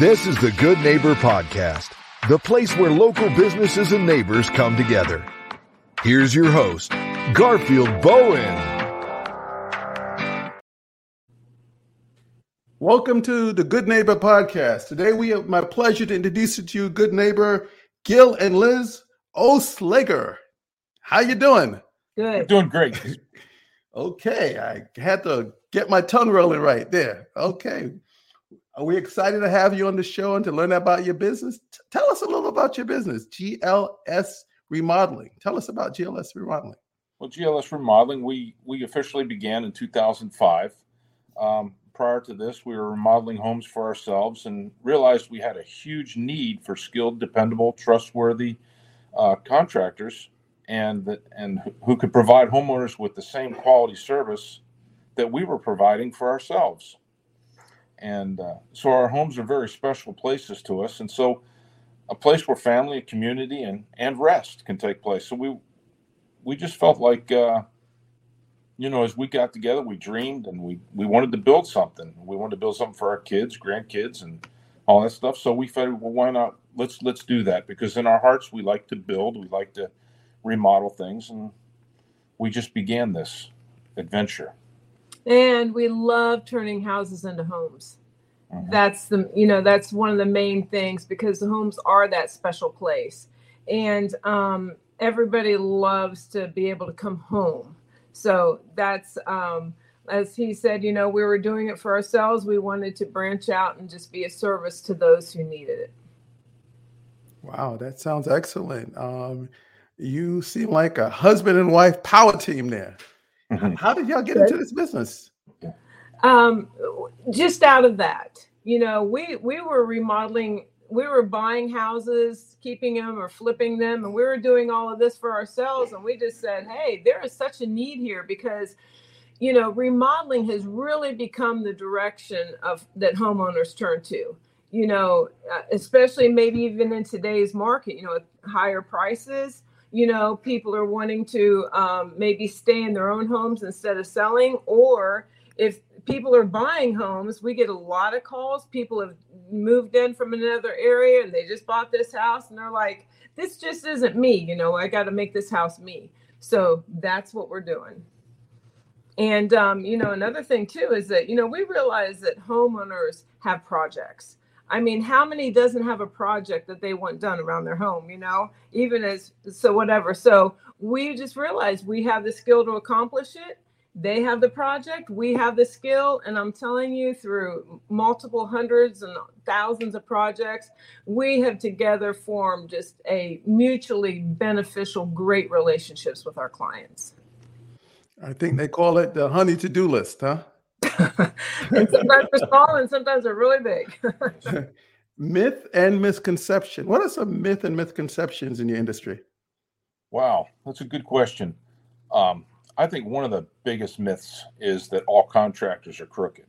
This is the Good Neighbor Podcast, the place where local businesses and neighbors come together. Here's your host, Garfield Bowen. Welcome to the Good Neighbor Podcast. Today we have my pleasure to introduce to you good neighbor Gil and Liz Oelschlager. How you doing? Good. Doing great. Okay, I had to get my tongue rolling right there. Okay. Are we excited to have you on the show and to learn about your business? T- tell us a little about your business, GLS Remodeling. Tell us about GLS Remodeling. Well, GLS Remodeling, we we officially began in 2005. Um, prior to this, we were remodeling homes for ourselves and realized we had a huge need for skilled, dependable, trustworthy uh, contractors, and that and who could provide homeowners with the same quality service that we were providing for ourselves. And uh, so our homes are very special places to us, and so a place where family, community, and and rest can take place. So we we just felt like. Uh, you know, as we got together, we dreamed and we we wanted to build something. We wanted to build something for our kids, grandkids, and all that stuff. So we figured, well, why not? Let's let's do that because in our hearts we like to build, we like to remodel things, and we just began this adventure. And we love turning houses into homes. Mhm. That's the you know that's one of the main things because the homes are that special place, and um, everybody loves to be able to come home. So that's um, as he said, you know, we were doing it for ourselves. We wanted to branch out and just be a service to those who needed it. Wow, that sounds excellent. Um, you seem like a husband and wife power team there. Mhm. How did y'all get into this business? um just out of that you know we we were remodeling we were buying houses keeping them or flipping them and we were doing all of this for ourselves and we just said hey there is such a need here because you know remodeling has really become the direction of that homeowners turn to you know uh, especially maybe even in today's market you know with higher prices you know people are wanting to um, maybe stay in their own homes instead of selling or if people are buying homes, we get a lot of calls. People have moved in from another area and they just bought this house and they're like, this just isn't me. You know, I got to make this house me. So that's what we're doing. And, um, you know, another thing too is that, you know, we realize that homeowners have projects. I mean, how many doesn't have a project that they want done around their home, you know, even as so whatever. So we just realized we have the skill to accomplish it. They have the project. We have the skill. And i'm telling you through multiple hundreds and thousands of projects we have together formed just a mutually beneficial great relationships with our clients. I think they call it the honey to-do list, huh? and sometimes they're small and sometimes they're really big Myth and misconception. What are some myth and misconceptions in your industry? Wow, that's a good question. Um, I think one of the biggest myths is that all contractors are crooked,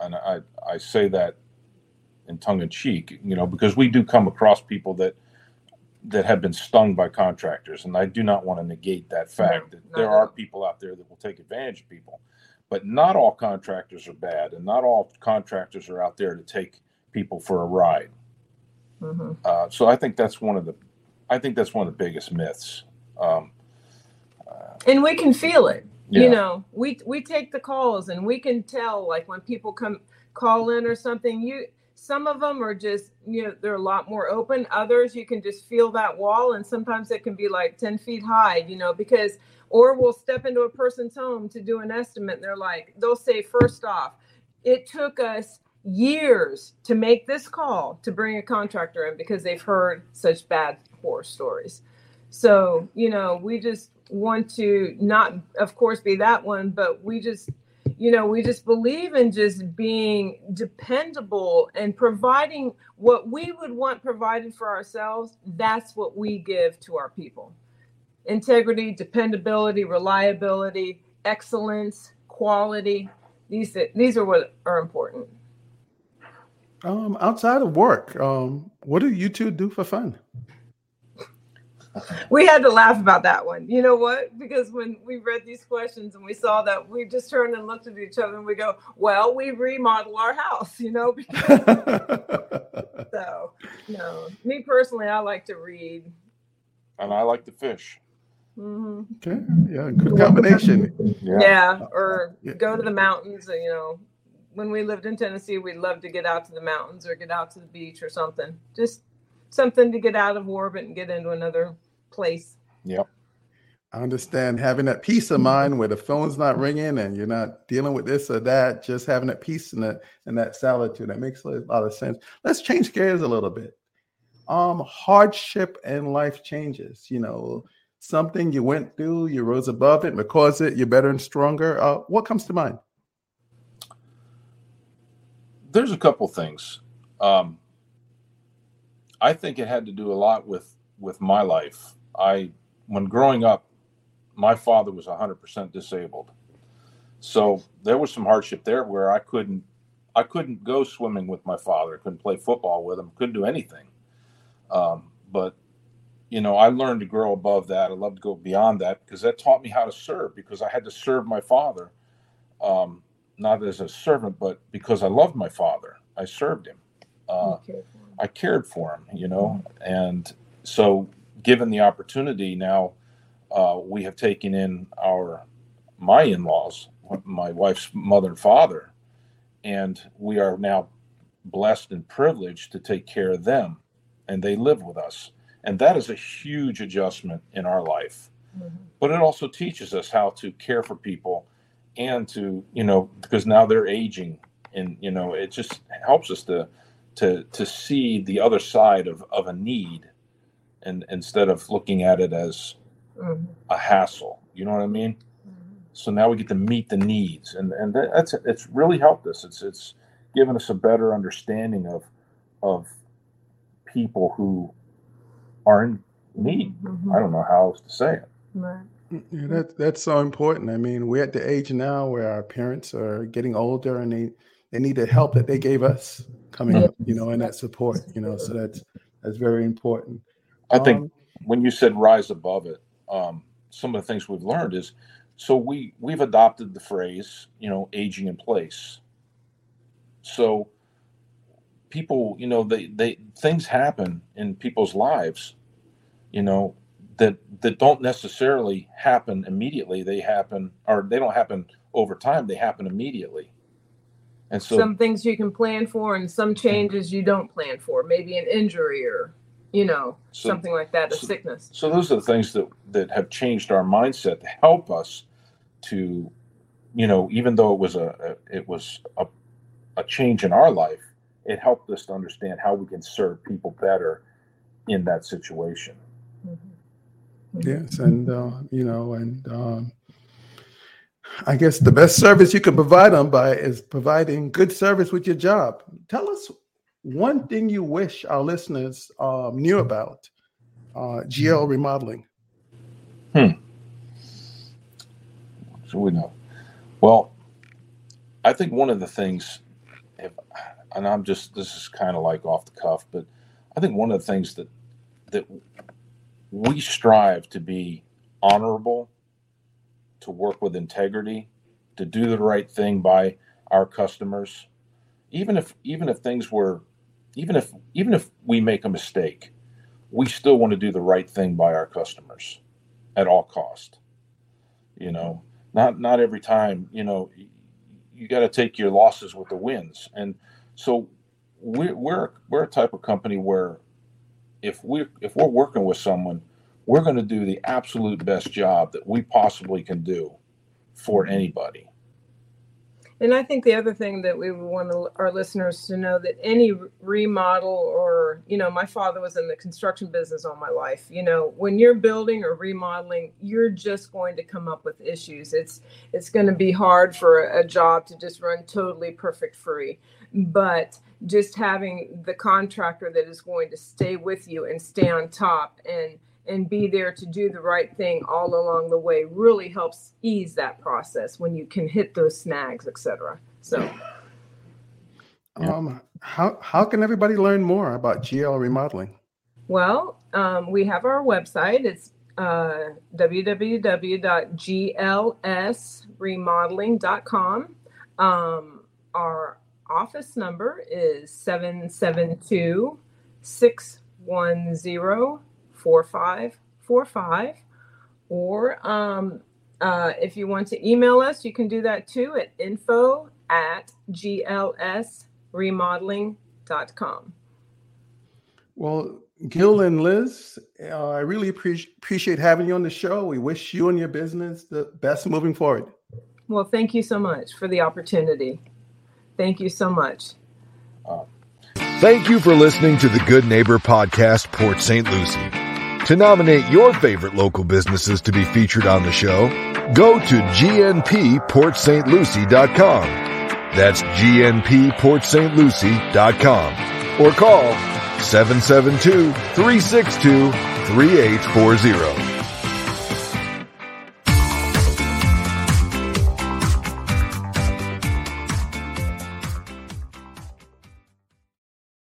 and I I say that in tongue in cheek, you know, because we do come across people that that have been stung by contractors, and I do not want to negate that fact that not there at are people out there that will take advantage of people, but not all contractors are bad, and not all contractors are out there to take people for a ride. Mhm. Uh, so I think that's one of the, I think that's one of the biggest myths. Um, and we can feel it Yeah. you know we we take the calls and we can tell like when people come call in or something you some of them are just you know they're a lot more open. Others you can just feel that wall and sometimes it can be like 10 feet high you know because or we'll step into a person's home to do an estimate and they're like they'll say first off it took us years to make this call to bring a contractor in because they've heard such bad horror stories. So you know we just want to not of course be that one but we just you know we just believe in just being dependable and providing what we would want provided for ourselves. That's what we give to our people. Integrity dependability reliability excellence quality. These these are what are important. Um, outside of work, um, what do you two do for fun? We had to laugh about that one. You know what? Because when we read these questions and we saw that, we just turned and looked at each other and we go, "Well, we remodel our house," you know. so, no, me personally, I like to read, and I like to fish. Mm-hmm. Okay, yeah, good combination. Yeah, yeah or yeah. go to the mountains. You know, when we lived in Tennessee, we loved to get out to the mountains or get out to the beach or something. Just something to get out of orbit and get into another place. Yep. I understand having that peace of mind where the phone's not ringing and you're not dealing with this or that, just having that peace and that and that solitude. That makes a lot of sense. Let's change gears a little bit. Um, hardship and life changes, you know, something you went through, you rose above it, because it, you're better and stronger. Uh, what comes to mind? There's a couple things. Um, I think it had to do a lot with with my life. I when growing up, my father was 100% disabled. So there was some hardship there where I couldn't I couldn't go swimming with my father, couldn't play football with him, couldn't do anything. Um, but you know, I learned to grow above that. I love to go beyond that because that taught me how to serve because I had to serve my father, um, not as a servant, but because I loved my father. I served him. Uh, I cared for him, you know, and so given the opportunity now, uh, we have taken in our my in-laws, my wife's mother and father, and we are now blessed and privileged to take care of them, and they live with us, and that is a huge adjustment in our life. Mm-hmm. But it also teaches us how to care for people, and to you know because now they're aging, and you know it just helps us to to to see the other side of of a need and instead of looking at it as mm-hmm. a hassle you know what i mean mm-hmm. so now we get to meet the needs and and that's it's really helped us it's it's given us a better understanding of of people who are in need mm-hmm. i don't know how else to say it right yeah, that, that's so important. I mean, we're at the age now where our parents are getting older and they, they need the help that they gave us coming up, you know, and that support, you know, so that's that's very important. I think um, when you said rise above it, um, some of the things we've learned is so we we've adopted the phrase, you know, aging in place. So people, you know, they they things happen in people's lives, you know, that that don't necessarily happen immediately. They happen or they don't happen over time, they happen immediately. And so some things you can plan for and some changes you don't plan for, maybe an injury or you know, so, something like that, a so, sickness. So those are the things that that have changed our mindset to help us to, you know, even though it was a, a it was a, a change in our life, it helped us to understand how we can serve people better in that situation. Mm-hmm. Mm-hmm. Yes, and uh, you know, and um, I guess the best service you can provide them by is providing good service with your job. Tell us one thing you wish our listeners um, knew about uh, GL remodeling. Hmm. So we know. Well, I think one of the things, if, and I'm just this is kind of like off the cuff, but I think one of the things that that we strive to be honorable to work with integrity, to do the right thing by our customers, even if even if things were, even if even if we make a mistake, we still want to do the right thing by our customers at all cost. You know, not not every time. You know, you, got to take your losses with the wins, and so we're we're we're a type of company where if we if we're working with someone we're going to do the absolute best job that we possibly can do for anybody. And I think the other thing that we want our listeners to know that any remodel or, you know, my father was in the construction business all my life. You know, when you're building or remodeling, you're just going to come up with issues. It's it's going to be hard for a job to just run totally perfect free. But just having the contractor that is going to stay with you and stay on top and and be there to do the right thing all along the way really helps ease that process when you can hit those snags, etc. So, um, how how can everybody learn more about GL remodeling? Well, um, we have our website. It's uh, www.glsremodeling.com. Um, our office number is 772 610 4545. Or um, uh, if you want to email us, you can do that too at info at glsremodeling.com. Well, Gil and Liz, uh, I really appreciate appreciate having you on the show. We wish you and your business the best moving forward. Well, thank you so much for the opportunity. Thank you so much. Thank you for listening to the Good Neighbor Podcast, Port St. Lucie. To nominate your favorite local businesses to be featured on the show, go to gnpportstlucie.com. That's gnpportstlucie.com or call 772 362 3840.